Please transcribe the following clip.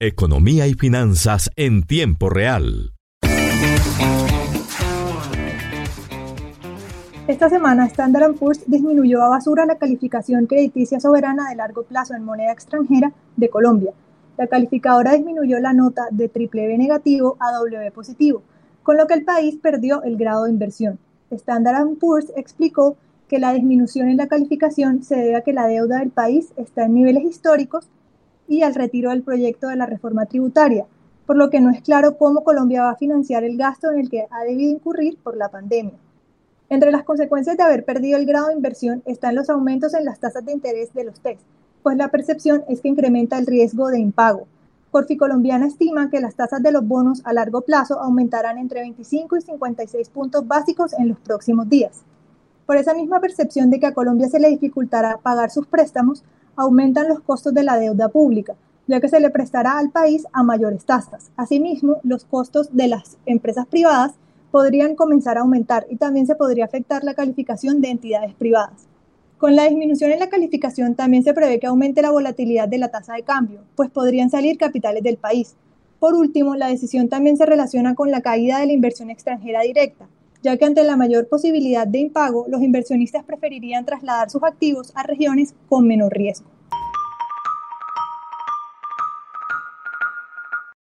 Economía y finanzas en tiempo real. Esta semana Standard Poor's disminuyó a basura la calificación crediticia soberana de largo plazo en moneda extranjera de Colombia. La calificadora disminuyó la nota de triple B negativo a W positivo, con lo que el país perdió el grado de inversión. Standard Poor's explicó que la disminución en la calificación se debe a que la deuda del país está en niveles históricos y al retiro del proyecto de la reforma tributaria, por lo que no es claro cómo Colombia va a financiar el gasto en el que ha debido incurrir por la pandemia. Entre las consecuencias de haber perdido el grado de inversión están los aumentos en las tasas de interés de los TES, pues la percepción es que incrementa el riesgo de impago. Corfi Colombiana estima que las tasas de los bonos a largo plazo aumentarán entre 25 y 56 puntos básicos en los próximos días. Por esa misma percepción de que a Colombia se le dificultará pagar sus préstamos, aumentan los costos de la deuda pública, ya que se le prestará al país a mayores tasas. Asimismo, los costos de las empresas privadas podrían comenzar a aumentar y también se podría afectar la calificación de entidades privadas. Con la disminución en la calificación también se prevé que aumente la volatilidad de la tasa de cambio, pues podrían salir capitales del país. Por último, la decisión también se relaciona con la caída de la inversión extranjera directa, ya que ante la mayor posibilidad de impago, los inversionistas preferirían trasladar sus activos a regiones con menor riesgo.